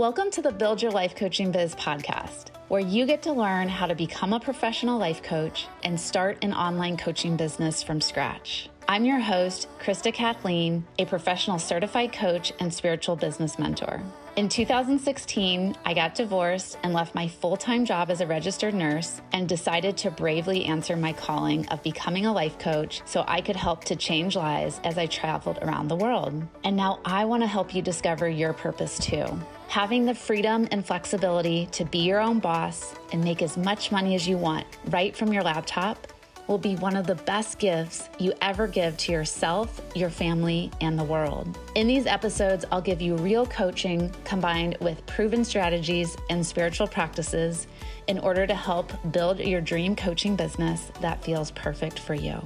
Welcome to the Build Your Life Coaching Biz podcast, where you get to learn how to become a professional life coach and start an online coaching business from scratch. I'm your host, Krista Kathleen, a professional certified coach and spiritual business mentor. In 2016, I got divorced and left my full time job as a registered nurse and decided to bravely answer my calling of becoming a life coach so I could help to change lives as I traveled around the world. And now I want to help you discover your purpose too. Having the freedom and flexibility to be your own boss and make as much money as you want right from your laptop will be one of the best gifts you ever give to yourself, your family, and the world. In these episodes, I'll give you real coaching combined with proven strategies and spiritual practices in order to help build your dream coaching business that feels perfect for you.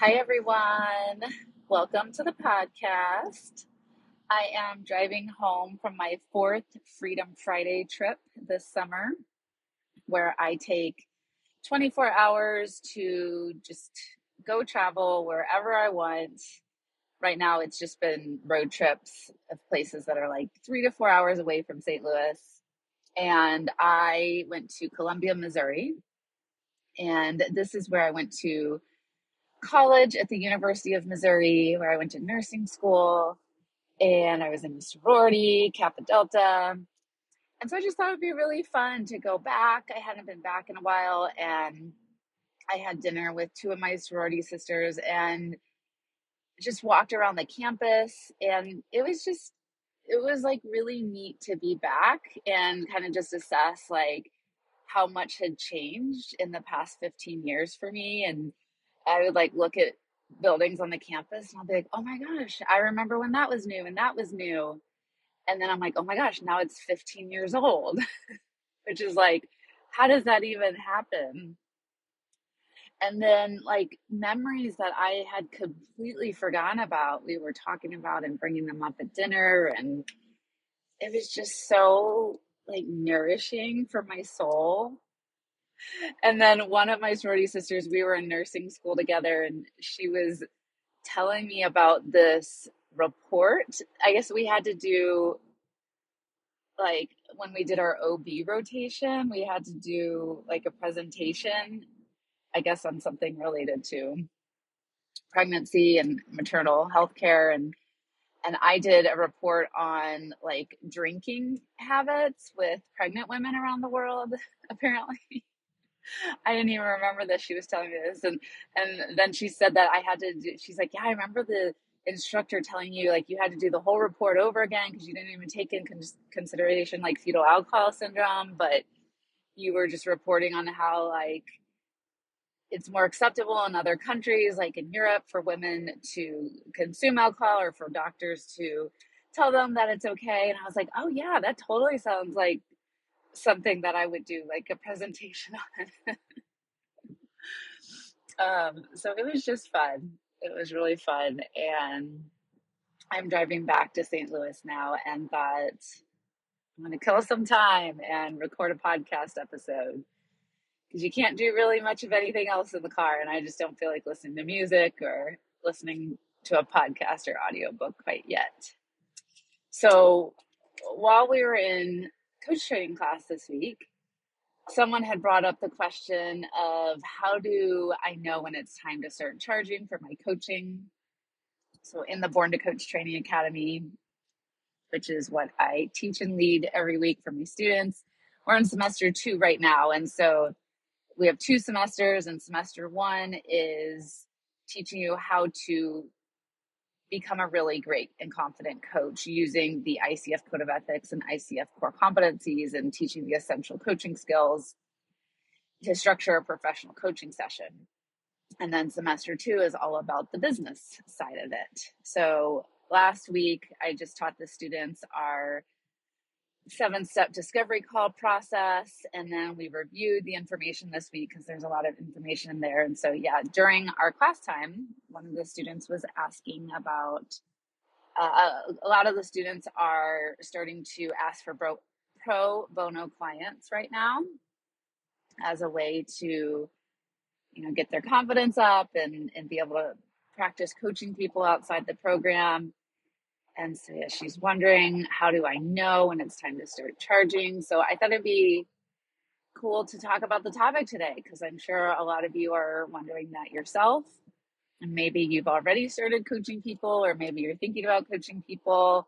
Hi, everyone. Welcome to the podcast. I am driving home from my fourth Freedom Friday trip this summer, where I take 24 hours to just go travel wherever I want. Right now, it's just been road trips of places that are like three to four hours away from St. Louis. And I went to Columbia, Missouri. And this is where I went to college at the University of Missouri, where I went to nursing school and I was in a sorority, Kappa Delta. And so I just thought it'd be really fun to go back. I hadn't been back in a while, and I had dinner with two of my sorority sisters and just walked around the campus. And it was just, it was like really neat to be back and kind of just assess like how much had changed in the past 15 years for me. And I would like look at buildings on the campus and I'll be like, oh my gosh, I remember when that was new and that was new. And then I'm like, oh my gosh, now it's 15 years old, which is like, how does that even happen? And then, like, memories that I had completely forgotten about, we were talking about and bringing them up at dinner. And it was just so, like, nourishing for my soul and then one of my sorority sisters, we were in nursing school together, and she was telling me about this report. I guess we had to do like when we did our OB rotation, we had to do like a presentation, I guess on something related to pregnancy and maternal health care and and I did a report on like drinking habits with pregnant women around the world apparently. I didn't even remember that she was telling me this, and and then she said that I had to. do She's like, yeah, I remember the instructor telling you like you had to do the whole report over again because you didn't even take in con- consideration like fetal alcohol syndrome, but you were just reporting on how like it's more acceptable in other countries like in Europe for women to consume alcohol or for doctors to tell them that it's okay and I was like, "Oh yeah, that totally sounds like something that I would do, like a presentation on. um, so it was just fun. It was really fun. And I'm driving back to St. Louis now and thought I'm going to kill some time and record a podcast episode because you can't do really much of anything else in the car. And I just don't feel like listening to music or listening to a podcast or audiobook quite yet. So while we were in coach training class this week, someone had brought up the question of how do I know when it's time to start charging for my coaching? So, in the Born to Coach Training Academy, which is what I teach and lead every week for my students, we're in semester two right now. And so we have two semesters, and semester one is teaching you how to become a really great and confident coach using the ICF Code of Ethics and ICF core competencies and teaching the essential coaching skills to structure a professional coaching session. And then semester two is all about the business side of it. So last week, I just taught the students our seven step discovery call process and then we reviewed the information this week because there's a lot of information in there and so yeah during our class time one of the students was asking about uh, a lot of the students are starting to ask for bro- pro bono clients right now as a way to you know get their confidence up and and be able to practice coaching people outside the program. And so yeah, she's wondering, how do I know when it's time to start charging? So I thought it'd be cool to talk about the topic today because I'm sure a lot of you are wondering that yourself. And maybe you've already started coaching people, or maybe you're thinking about coaching people.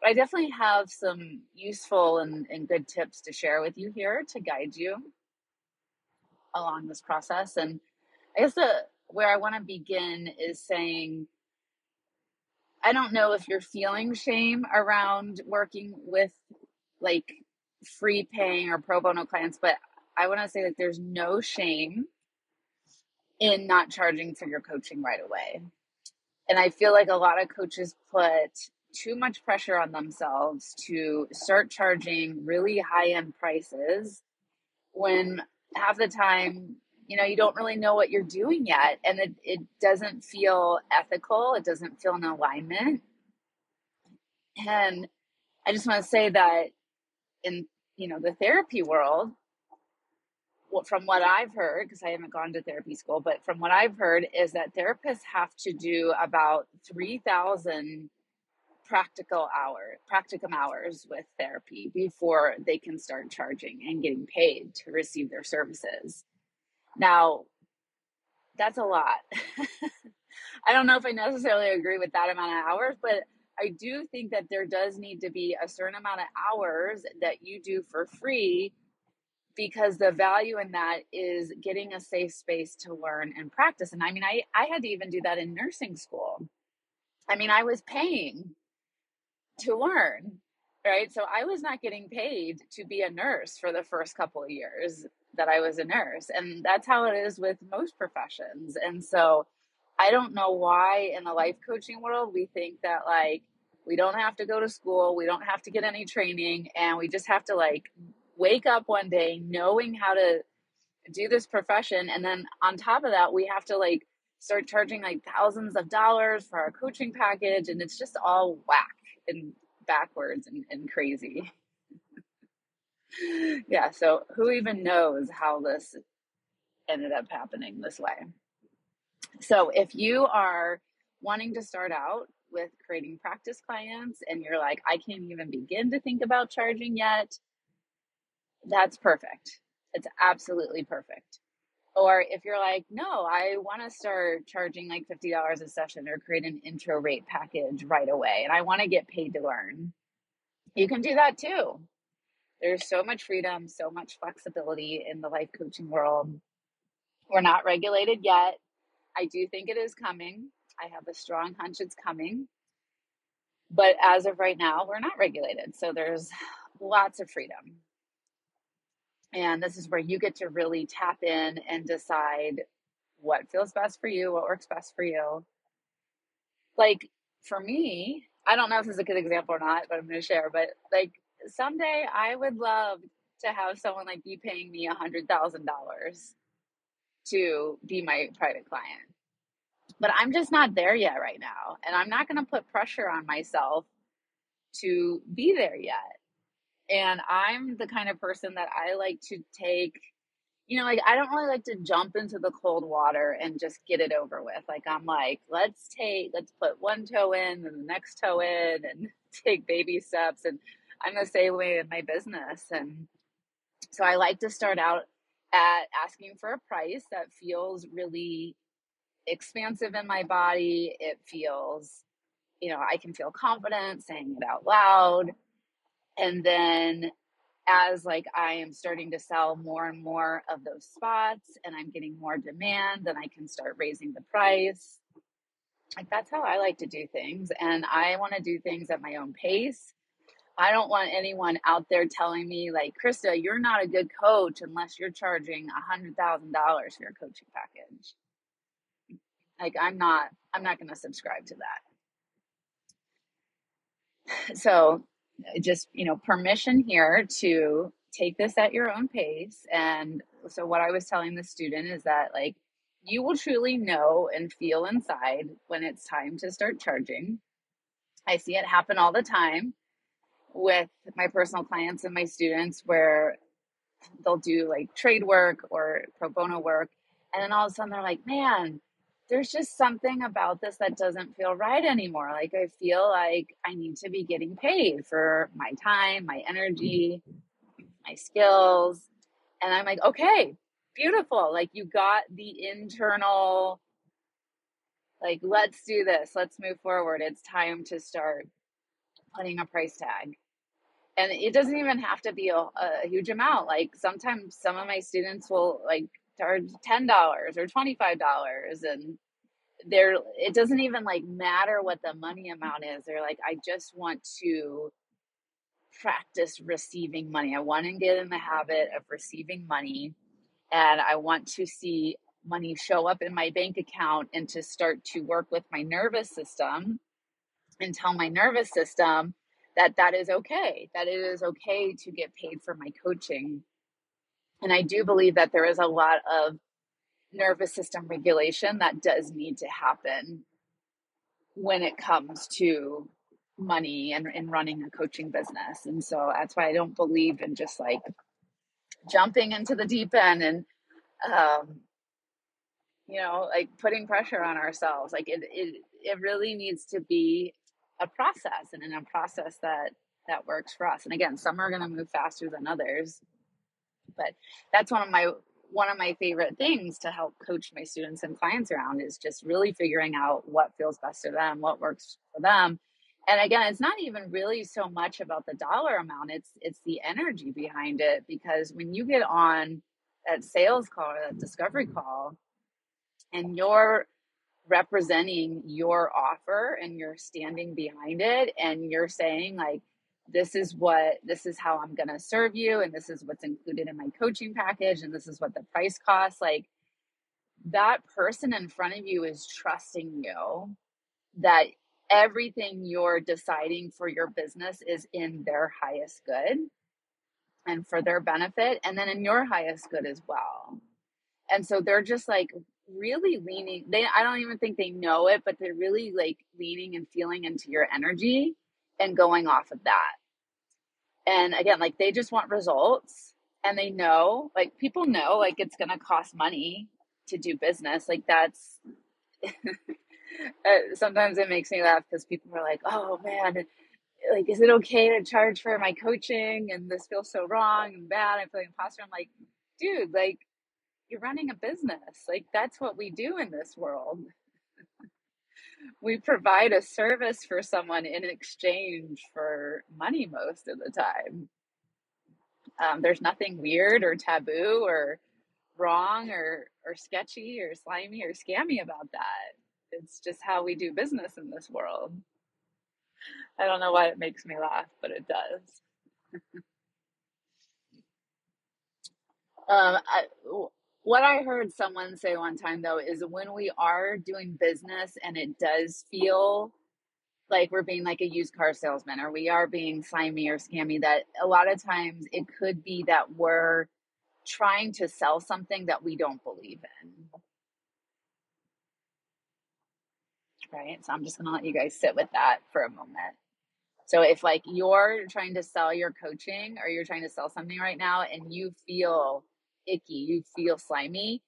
But I definitely have some useful and, and good tips to share with you here to guide you along this process. And I guess the where I want to begin is saying I don't know if you're feeling shame around working with like free paying or pro bono clients, but I want to say that there's no shame in not charging for your coaching right away. And I feel like a lot of coaches put too much pressure on themselves to start charging really high end prices when half the time you know you don't really know what you're doing yet and it, it doesn't feel ethical it doesn't feel in alignment. And i just want to say that in you know the therapy world from what i've heard because i haven't gone to therapy school but from what i've heard is that therapists have to do about 3000 practical hour practicum hours with therapy before they can start charging and getting paid to receive their services now that's a lot. I don't know if i necessarily agree with that amount of hours but i do think that there does need to be a certain amount of hours that you do for free because the value in that is getting a safe space to learn and practice. And i mean i i had to even do that in nursing school. I mean i was paying to learn, right? So I was not getting paid to be a nurse for the first couple of years that I was a nurse. And that's how it is with most professions. And so I don't know why in the life coaching world we think that like we don't have to go to school, we don't have to get any training, and we just have to like wake up one day knowing how to do this profession. And then on top of that, we have to like start charging like thousands of dollars for our coaching package. And it's just all whack and backwards and, and crazy. yeah, so who even knows how this ended up happening this way? So if you are wanting to start out with creating practice clients and you're like, I can't even begin to think about charging yet, that's perfect. It's absolutely perfect. Or if you're like, no, I want to start charging like $50 a session or create an intro rate package right away and I want to get paid to learn, you can do that too. There's so much freedom, so much flexibility in the life coaching world. We're not regulated yet. I do think it is coming. I have a strong hunch it's coming. But as of right now, we're not regulated. So there's lots of freedom. And this is where you get to really tap in and decide what feels best for you, what works best for you. Like for me, I don't know if this is a good example or not, but I'm going to share. But like someday I would love to have someone like be paying me a hundred thousand dollars to be my private client. But I'm just not there yet right now. And I'm not to put pressure on myself to be there yet. And I'm the kind of person that I like to take, you know, like I don't really like to jump into the cold water and just get it over with. Like I'm like, let's take, let's put one toe in and the next toe in and take baby steps. And I'm the same way in my business. And so I like to start out at asking for a price that feels really expansive in my body. It feels, you know, I can feel confident saying it out loud and then as like i am starting to sell more and more of those spots and i'm getting more demand then i can start raising the price like that's how i like to do things and i want to do things at my own pace i don't want anyone out there telling me like krista you're not a good coach unless you're charging a hundred thousand dollars for your coaching package. Like i'm not i'm not going to subscribe to that. So just you know permission here to take this at your own pace and so what i was telling the student is that like you will truly know and feel inside when it's time to start charging. I see it happen all the time with my personal clients and my students where they'll do like trade work or pro bono work and then all of a sudden they're like man there's just something about this that doesn't feel right anymore. Like I feel like I need to be getting paid for my time, my energy, my skills. And I'm like, okay, beautiful. Like you got the internal, like, let's do this. Let's move forward. It's time to start putting a price tag. And it doesn't even have to be a, a huge amount. Like sometimes some of my students will like charge $10 or $25 and they're it doesn't even like matter what the money amount is they're like i just want to practice receiving money i want to get in the habit of receiving money and i want to see money show up in my bank account and to start to work with my nervous system and tell my nervous system that that is okay that it is okay to get paid for my coaching and i do believe that there is a lot of nervous system regulation that does need to happen when it comes to money and, and running a coaching business. And so that's why I don't believe in just like jumping into the deep end and, um, you know, like putting pressure on ourselves. Like it, it, it really needs to be a process and in a process that, that works for us. And again, some are going to move faster than others, but that's one of my one of my favorite things to help coach my students and clients around is just really figuring out what feels best for them, what works for them. And again, it's not even really so much about the dollar amount, it's it's the energy behind it because when you get on that sales call or that discovery call and you're representing your offer and you're standing behind it and you're saying like this is what this is how I'm going to serve you and this is what's included in my coaching package and this is what the price costs like that person in front of you is trusting you that everything you're deciding for your business is in their highest good and for their benefit and then in your highest good as well. And so they're just like really leaning they i don't even think they know it but they're really like leaning and feeling into your energy and going off of that. And again, like they just want results and they know, like people know, like it's going to cost money to do business. Like that's uh, sometimes it makes me laugh because people are like, oh man, like, is it okay to charge for my coaching? And this feels so wrong and bad. I feel like imposter. I'm like, dude, like you're running a business. Like that's what we do in this world we provide a service for someone in exchange for money most of the time. Um, there's nothing weird or taboo or wrong or, or sketchy or slimy or scammy about that. It's just how we do business in this world. I don't know why it makes me laugh, but it does. um, I, what I heard someone say one time though is when we are doing business and it does feel like we're being like a used car salesman or we are being slimy or scammy, that a lot of times it could be that we're trying to sell something that we don't believe in. Right. So I'm just going to let you guys sit with that for a moment. So if like you're trying to sell your coaching or you're trying to sell something right now and you feel icky, you feel slimy,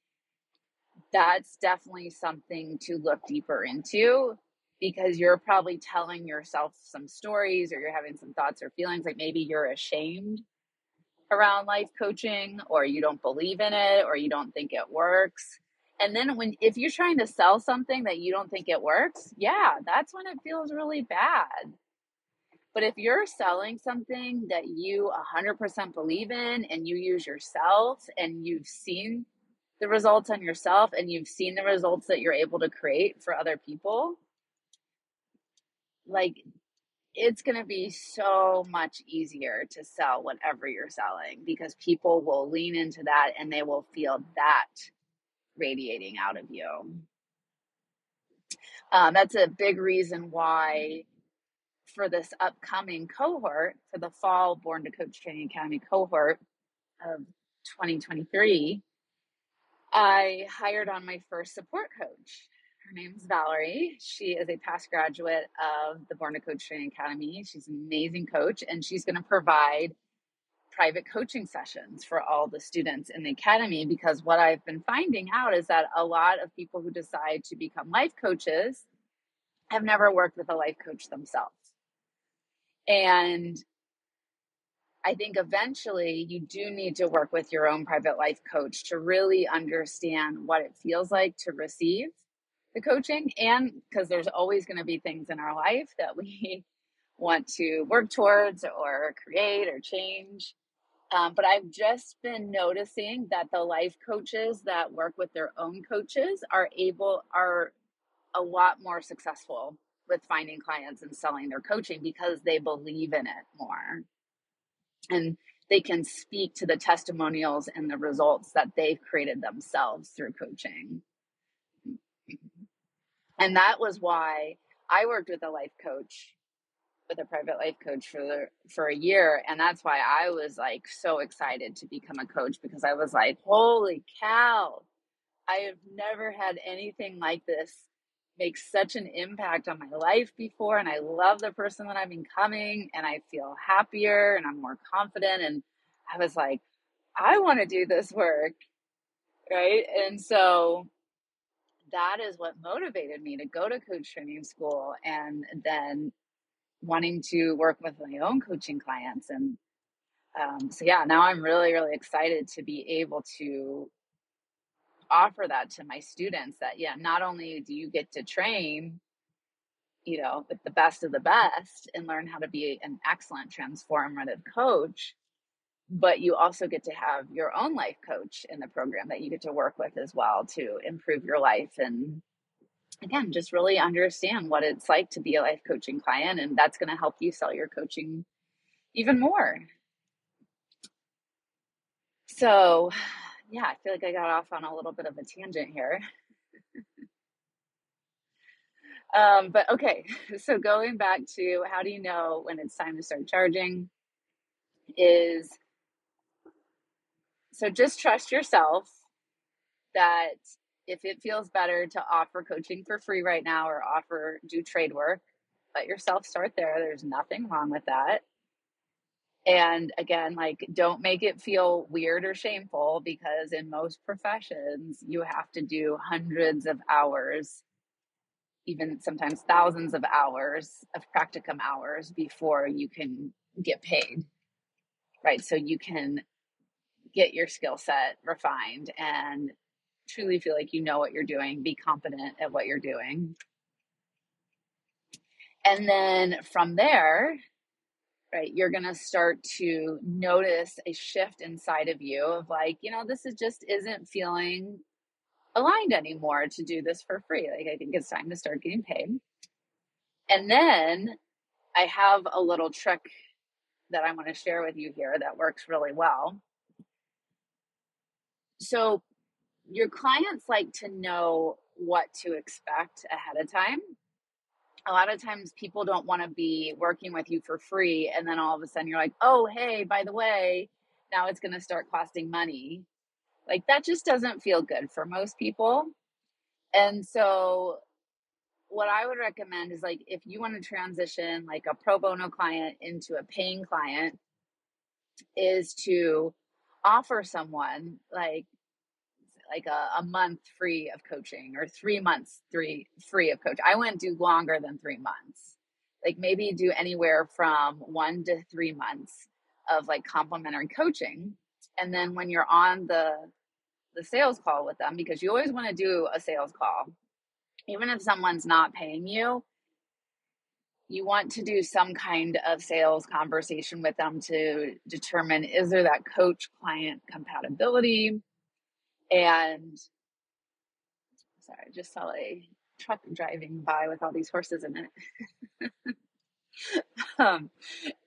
that's definitely something to look deeper into because you're probably telling yourself some stories or you're having some thoughts or feelings like maybe you're ashamed around life coaching or you don't believe in it or you don't think it works. And then when if you're trying to sell something that you don't think it works, yeah, that's when it feels really bad. But if you're selling something that you 100% believe in and you use yourself and you've seen the results on yourself and you've seen the results that you're able to create for other people, like it's going to be so much easier to sell whatever you're selling because people will lean into that and they will feel that radiating out of you. Um, that's a big reason why for this upcoming cohort, for the fall Born to Coach Training Academy cohort of 2023, I hired on my first support coach. Her name's Valerie. She is a past graduate of the Born to Coach Training Academy. She's an amazing coach, and she's going to provide private coaching sessions for all the students in the academy because what I've been finding out is that a lot of people who decide to become life coaches have never worked with a life coach themselves. And I think eventually you do need to work with your own private life coach to really understand what it feels like to receive the coaching. And because there's always going to be things in our life that we want to work towards or create or change. Um, but I've just been noticing that the life coaches that work with their own coaches are able, are a lot more successful with finding clients and selling their coaching because they believe in it more and they can speak to the testimonials and the results that they've created themselves through coaching. And that was why I worked with a life coach, with a private life coach for for a year, and that's why I was like so excited to become a coach because I was like, "Holy cow. I have never had anything like this make such an impact on my life before and I love the person that I'm becoming and I feel happier and I'm more confident and I was like I want to do this work right? And so that is what motivated me to go to coach training school and then wanting to work with my own coaching clients and um, so yeah now i'm really really excited to be able to offer that to my students that yeah not only do you get to train you know with the best of the best and learn how to be an excellent transformative coach but you also get to have your own life coach in the program that you get to work with as well to improve your life and again just really understand what it's like to be a life coaching client and that's going to help you sell your coaching even more. So yeah, I feel like I got off on a little bit of a tangent here. um, but okay, so going back to how do you know when it's time to start charging is so just trust yourself that if it feels better to offer coaching for free right now or offer do trade work, let yourself start there. There's nothing wrong with that. And again, like, don't make it feel weird or shameful because in most professions, you have to do hundreds of hours, even sometimes thousands of hours of practicum hours before you can get paid, right? So you can get your skill set refined and truly feel like you know what you're doing, be competent at what you're doing. And then from there, right you're going to start to notice a shift inside of you of like you know this is just isn't feeling aligned anymore to do this for free like i think it's time to start getting paid. And then i have a little trick that i want to share with you here that works really well. So your clients like to know what to expect ahead of time a lot of times people don't want to be working with you for free and then all of a sudden you're like oh hey by the way now it's going to start costing money. Like that just doesn't feel good for most people. And so what i would recommend is like if you want to transition like a pro bono client into a paying client is to offer someone like like a, a month free of coaching or three months three free of coach. I wouldn't do longer than three months. Like maybe do anywhere from one to three months of like complimentary coaching. And then when you're on the the sales call with them, because you always want to do a sales call, even if someone's not paying you, you want to do some kind of sales conversation with them to determine is there that coach client compatibility and sorry, I just saw a truck driving by with all these horses in it. um,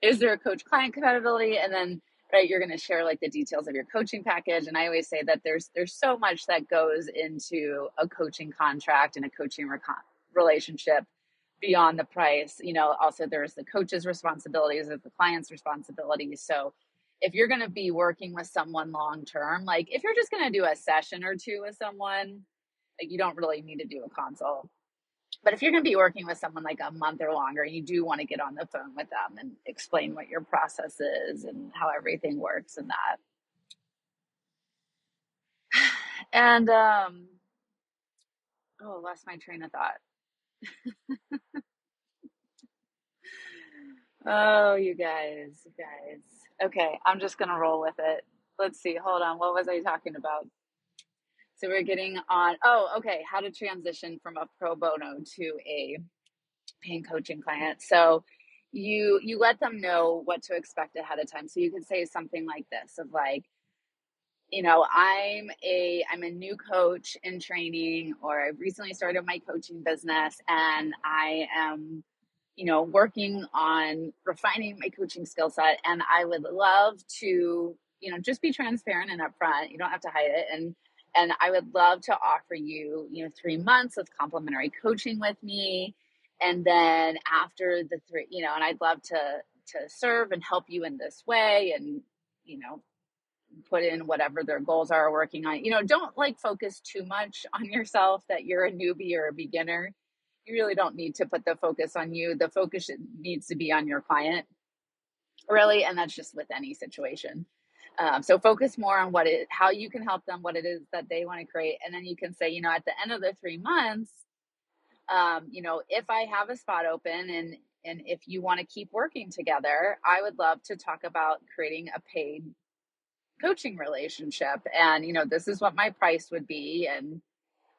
is there a coach client compatibility? And then right you're going to share like the details of your coaching package and i always say that there's there's so much that goes into a coaching contract and a coaching relationship beyond the price you know also there's the coach's responsibilities of the client's responsibilities so if you're going to be working with someone long term, like if you're just going to do a session or two with someone, like you don't really need to do a consult. But if you're going to be working with someone like a month or longer, you do want to get on the phone with them and explain what your process is and how everything works and that. And um, oh, lost my train of thought. oh, you guys, you guys. Okay, I'm just gonna roll with it. Let's see. Hold on. What was I talking about? So we're getting on. Oh, okay. How to transition from a pro bono to a paying coaching client. So you you let them know what to expect ahead of time. So you could say something like this of like, you know, I'm a I'm a new coach in training or I've recently started my coaching business and I am you know working on refining my coaching skill set and I would love to, you know, just be transparent and upfront. You don't have to hide it. And and I would love to offer you, you know, 3 months of complimentary coaching with me. And then after the three, you know, and I'd love to to serve and help you in this way and you know put in whatever their goals are working on you know don't like focus too much on yourself that you're a newbie or a beginner you really don't need to put the focus on you. The focus needs to be on your client really and that's just with any situation. Um, so focus more on what it how you can help them what it is that they want to create and then you can say you know at the end of the three months um, you know if i have a spot open and and if you want to keep working together i would love to talk about creating a paid coaching relationship. And you know this is what my price would be and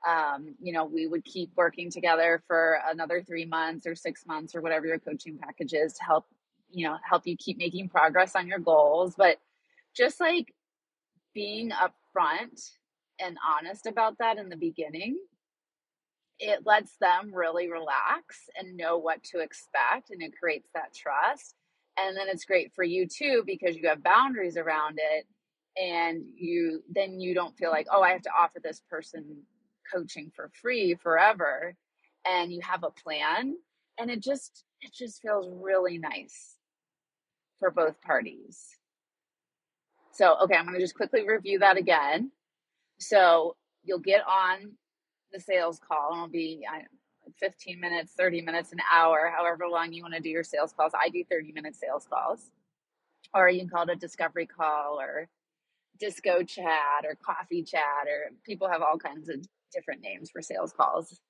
um, you know we would keep working together for another three months or six months or whatever your coaching package is to help you know help you keep making progress on your goals. But just like being upfront and honest about that in the beginning it lets them really relax and know what to expect and it creates that trust. And then it's great for you too because you have boundaries around it and you then you don't feel like oh i have to offer this person coaching for free forever and you have a plan and it just it just feels really nice for both parties. So okay i'm going to just quickly review that again. So you'll get on the sales call and it'll be I, 15 minutes 30 minutes an hour however long you want to do your sales calls. I do 30 minute sales calls. Or you can call it a discovery call or disco chat or coffee chat or people have all kinds of different names for sales calls.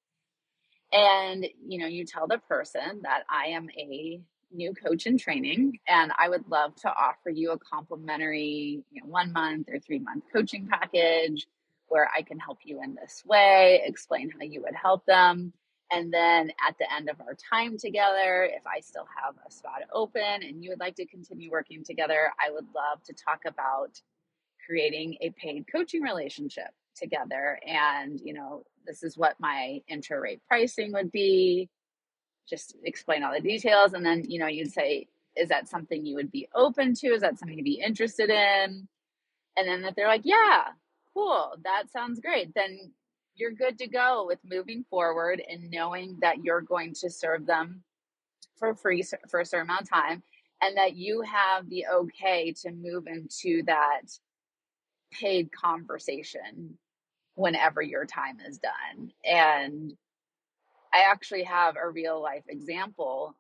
And you know you tell the person that i am a new coach in training and i would love to offer you a complimentary you know, one month or three month coaching package where i can help you in this way explain how you would help them. And then at the end of our time together if i still have a spot open and you would like to continue working together i would love to talk about creating a paid coaching relationship together. And, you know, this is what my intro rate pricing would be. Just explain all the details. And then, you know, you'd say, is that something you would be open to? Is that something to be interested in? And then if they're like, yeah, cool, that sounds great, then you're good to go with moving forward and knowing that you're going to serve them for free for a certain amount of time and that you have the okay to move into that paid conversation whenever your time is done. And I actually have a real life example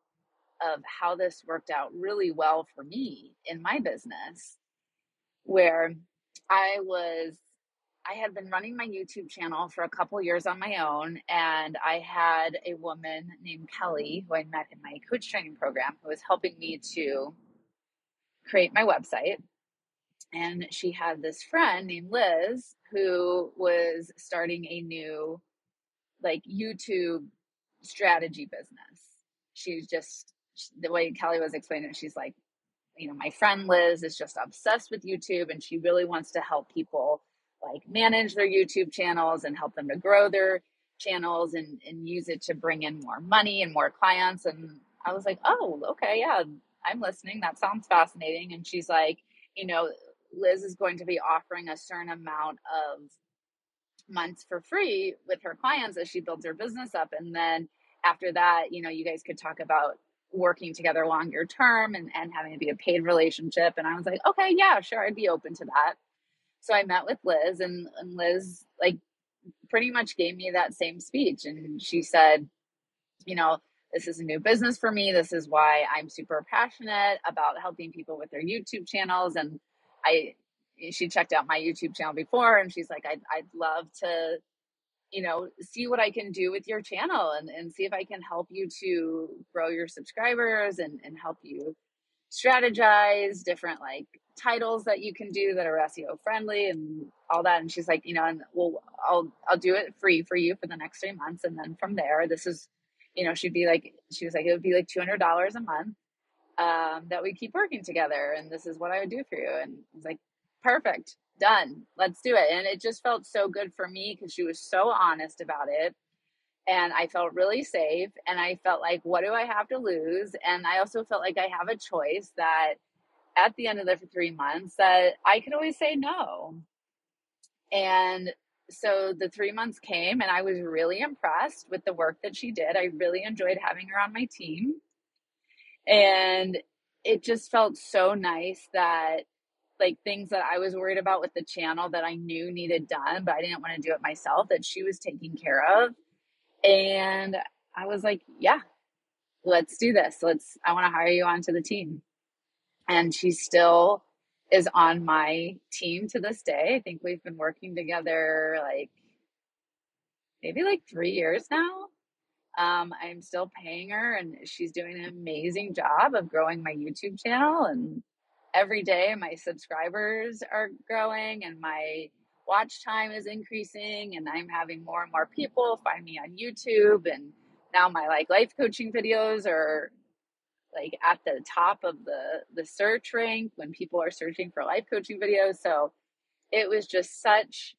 of how this worked out really well for me in my business, where I was. I had been running my YouTube channel for a couple years on my own, and I had a woman named Kelly who I met in my coach training program who was helping me to create my website and she had this friend named Liz who was starting a new like YouTube strategy business. She's just the way Kelly was explaining it, she's like, you know, my friend Liz is just obsessed with YouTube and she really wants to help people like manage their YouTube channels and help them to grow their channels and, and use it to bring in more money and more clients. And I was like, oh, okay, yeah, I'm listening. That sounds fascinating. And she's like, you know, Liz is going to be offering a certain amount of months for free with her clients as she builds her business up. And then after that, you know, you guys could talk about working together longer term and, and having to be a paid relationship. And I was like, okay, yeah, sure, I'd be open to that. So I met with Liz and, and Liz like pretty much gave me that same speech. And she said, you know, this is a new business for me. This is why I'm super passionate about helping people with their YouTube channels. And I, she checked out my YouTube channel before and she's like, I'd, I'd love to, you know, see what I can do with your channel and, and see if I can help you to grow your subscribers and, and help you strategize different like titles that you can do that are SEO friendly and all that. And she's like, you know, and well, I'll, I'll do it free for you for the next three months. And then from there, this is, you know, she'd be like, she was like, it would be like $200 a month um, that we keep working together. And this is what I would do for you. And I was like, perfect, done, let's do it. And it just felt so good for me because she was so honest about it. And I felt really safe. And I felt like, what do I have to lose? And I also felt like I have a choice that at the end of the three months that I could always say no. And so the three months came and I was really impressed with the work that she did. I really enjoyed having her on my team. And it just felt so nice that like things that I was worried about with the channel that I knew needed done, but I didn't want to do it myself, that she was taking care of. And I was like, yeah, let's do this. Let's, I want to hire you onto the team. And she still is on my team to this day. I think we've been working together like maybe like three years now. Um, I'm still paying her, and she's doing an amazing job of growing my YouTube channel. And every day, my subscribers are growing, and my watch time is increasing, and I'm having more and more people find me on YouTube. And now my like life coaching videos are like at the top of the the search rank when people are searching for life coaching videos so it was just such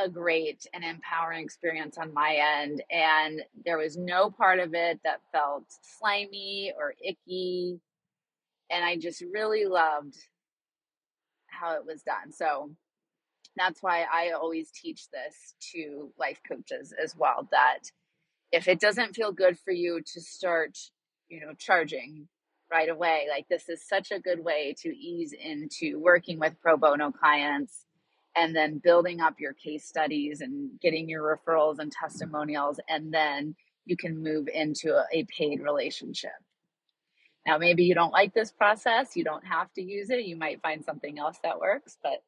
a great and empowering experience on my end and there was no part of it that felt slimy or icky and i just really loved how it was done so that's why i always teach this to life coaches as well that if it doesn't feel good for you to start you know, charging right away. Like this is such a good way to ease into working with pro bono clients and then building up your case studies and getting your referrals and testimonials and then you can move into a, a paid relationship. Now, maybe you don't like this process, you don't have to use it, you might find something else that works, but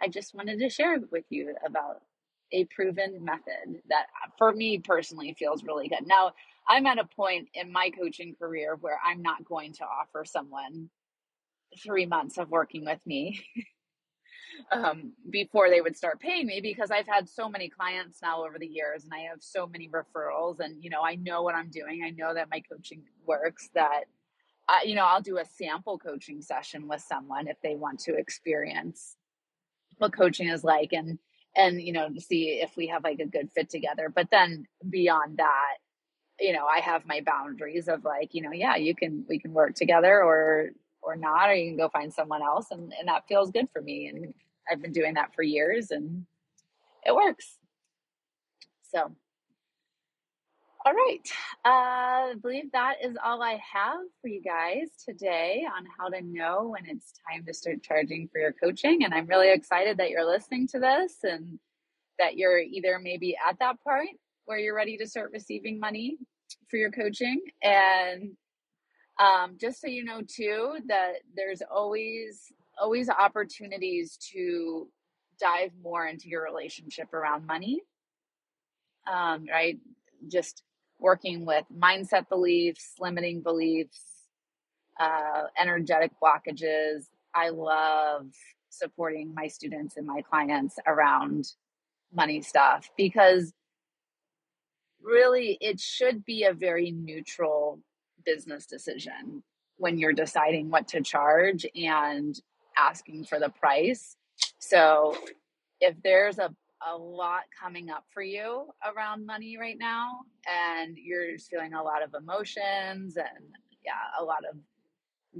I just wanted to share with you about a proven method that for me personally feels really good. Now, I'm at a point in my coaching career where I'm not going to offer someone three months of working with me um, before they would start paying me because I've had so many clients now over the years and I have so many referrals and you know I know what I'm doing. I know that my coaching works. That I, you know I'll do a sample coaching session with someone if they want to experience what coaching is like and and you know to see if we have like a good fit together. But then beyond that you know, I have my boundaries of like, you know, yeah, you can, we can work together or, or not, or you can go find someone else. And, and that feels good for me. And I've been doing that for years and it works. So, all right. Uh, I believe that is all I have for you guys today on how to know when it's time to start charging for your coaching. And I'm really excited that you're listening to this and that you're either maybe at that point where you're ready to start receiving money for your coaching. And um, just so you know too, that there's always always opportunities to dive more into your relationship around money. Um, right? Just working with mindset beliefs, limiting beliefs, uh, energetic blockages. I love supporting my students and my clients around money stuff because really it should be a very neutral business decision when you're deciding what to charge and asking for the price. So if there's a a lot coming up for you around money right now and you're just feeling a lot of emotions and yeah a lot of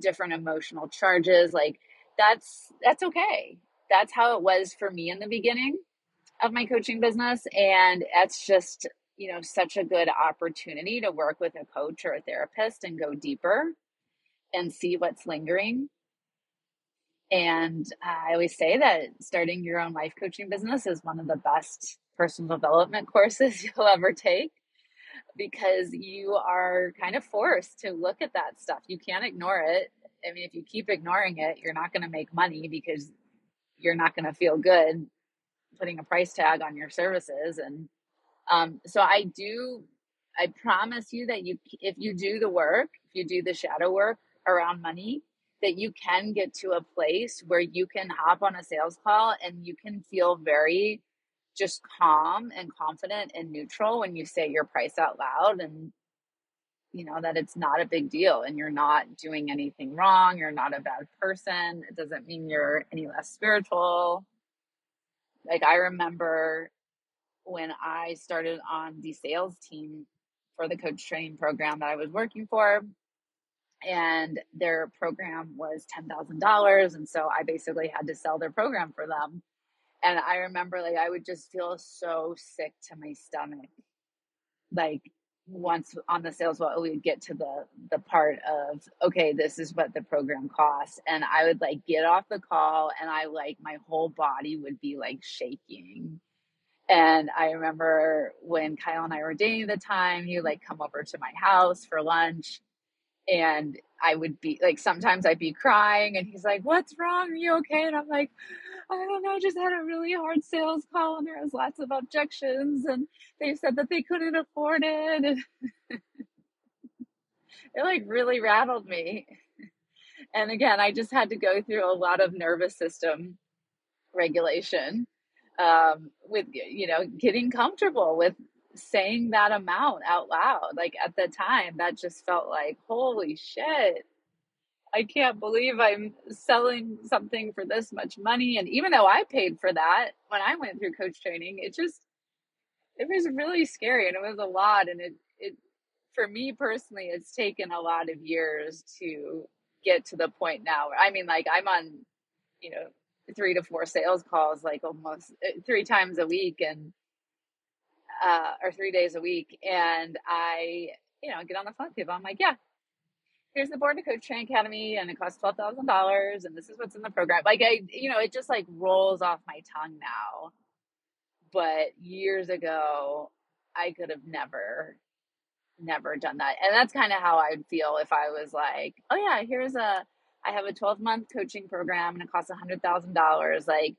different emotional charges like that's that's okay that's how it was for me in the beginning of my coaching business and that's just you know, such a good opportunity to work with a coach or a therapist and go deeper and see what's lingering. And I always say that starting your own life coaching business is one of the best personal development courses you'll ever take. because you are kind of forced to look at that stuff. You can't ignore it. I mean, if you keep ignoring it, you're not going to make money because you're not going to feel good putting a price tag on your services. And um, so I do, I promise you that you, if you do the work, if you do the shadow work around money, that you can get to a place where you can hop on a sales call and you can feel very just calm and confident and neutral when you say your price out loud and you know that it's not a big deal and you're not doing anything wrong you're not a bad person it doesn't mean you're any less spiritual. Like i remember when i started on the sales team for the coach training program that i was working for and their program was $10,000 and so I basically had to sell their program for them and I remember like I would just feel so sick to my stomach. Like once on the sales call, we would get to the the part of okay, this is what the program costs, and I would like get off the call, and I like my whole body would be like shaking. And I remember when Kyle and I were dating at the time, he would like come over to my house for lunch, and I would be like, sometimes I'd be crying, and he's like, "What's wrong? Are you okay?" And I'm like, I don't know, I just had a really hard sales call and there was lots of objections and they said that they couldn't afford it. it like really rattled me. And again, I just had to go through a lot of nervous system regulation um, with, you know, getting comfortable with saying that amount out loud. Like at the time, that just felt like, holy shit I can't believe I'm selling something for this much money. And even though I paid for that when I went through coach training, it just, it was really scary and it was a lot. And it, it, for me personally, it's taken a lot of years to get to the point now. I mean, like I'm on, you know, three to four sales calls, like almost uh, three times a week and, uh, or three days a week. And I, you know, get on the phone with people. I'm like, yeah, here's the Born to Coach Training Academy and it costs twelve thousand dollars and this is what's in the program. Like I you know, it just like rolls off my tongue now. But years ago, I could have never never done that. And that's kind of how I'd feel if I was like, oh yeah, here's a I have a 12 month coaching program and it costs a hundred thousand dollars. Like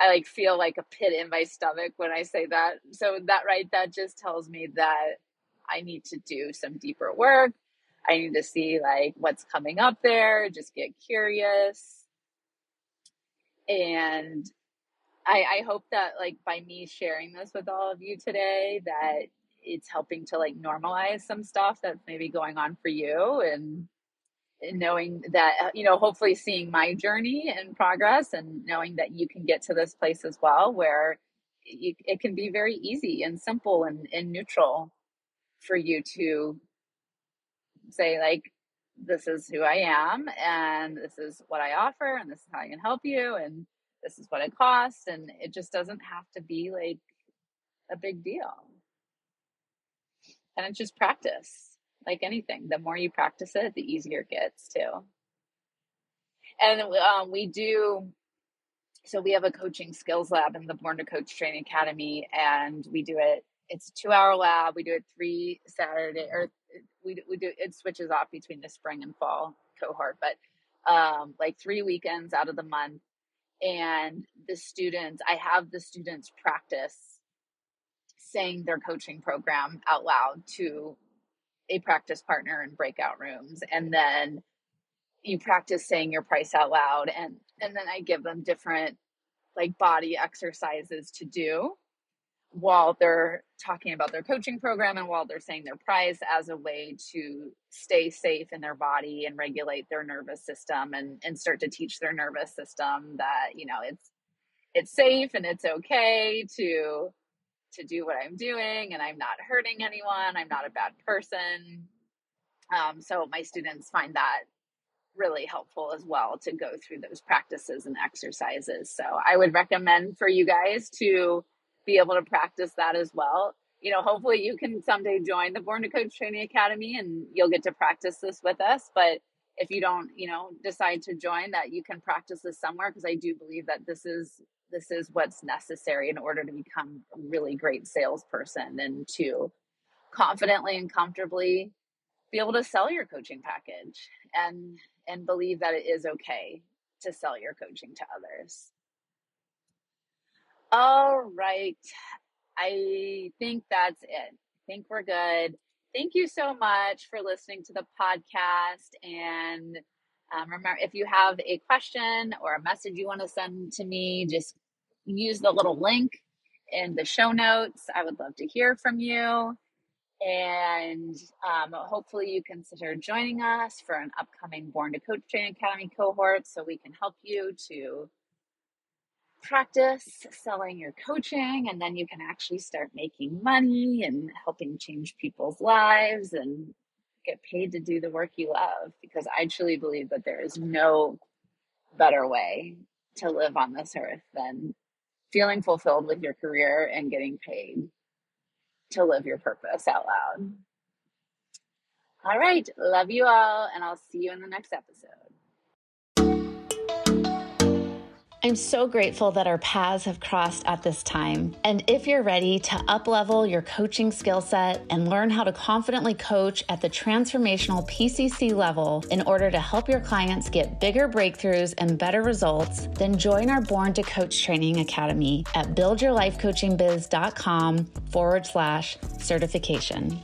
I like feel like a pit in my stomach when I say that. So that right, that just tells me that I need to do some deeper work. I need to see like what's coming up there, just get curious. And I, I hope that like by me sharing this with all of you today, that it's helping to like normalize some stuff that's maybe going on for you and, knowing that uh, you know hopefully seeing my journey and progress and knowing that you can get to this place as well where you, it can be very easy and simple and, and neutral for you to say like this is who I am and this is what I offer and this is how I can help you and this is what it costs and it just doesn't have to be like a big deal. And it's just practice, like anything. The more you practice it, the easier it gets too. And um, we do so we have a coaching skills lab in the Born to Coach Training Academy, and we do it. It's a two-hour lab. We do it three Saturday or we we do it switches off between the spring and fall cohort, but um, like three weekends out of the month, and the students I have the students practice saying their coaching program out loud to a practice partner in breakout rooms, and then you practice saying your price out loud, and and then I give them different like body exercises to do while they're talking about their coaching program and while they're saying their price as a way to stay safe in their body and regulate their nervous system and, and start to teach their nervous system that you know it's it's safe and it's okay to to do what i'm doing and i'm not hurting anyone i'm not a bad person um, so my students find that really helpful as well to go through those practices and exercises so i would recommend for you guys to be able to practice that as well. You know, hopefully you can someday join the Born to Coach Training Academy and you'll get to practice this with us. But if you don't, you know, decide to join, that you can practice this somewhere because I do believe that this is this is what's necessary in order to become a really great salesperson and to confidently and comfortably be able to sell your coaching package and and believe that it is okay to sell your coaching to others. All right. I think that's it. I think we're good. Thank you so much for listening to the podcast. And um, remember, if you have a question or a message you want to send to me, just use the little link in the show notes. I would love to hear from you. And um, hopefully, you consider joining us for an upcoming Born to Coach Training Academy cohort so we can help you to practice selling your coaching and then you can actually start making money and helping change people's lives and get paid to do the work you love because I truly believe that there is no better way to live on this earth than feeling fulfilled with your career and getting paid to live your purpose out loud. All right. Love you all, and I'll see you in the next episode. I'm so grateful that our paths have crossed at this time. And if you're ready to uplevel your coaching skill set and learn how to confidently coach at the transformational PCC level in order to help your clients get bigger breakthroughs and better results, then join our Born to Coach Training Academy at buildyourlifecoachingbiz.com forward slash certification.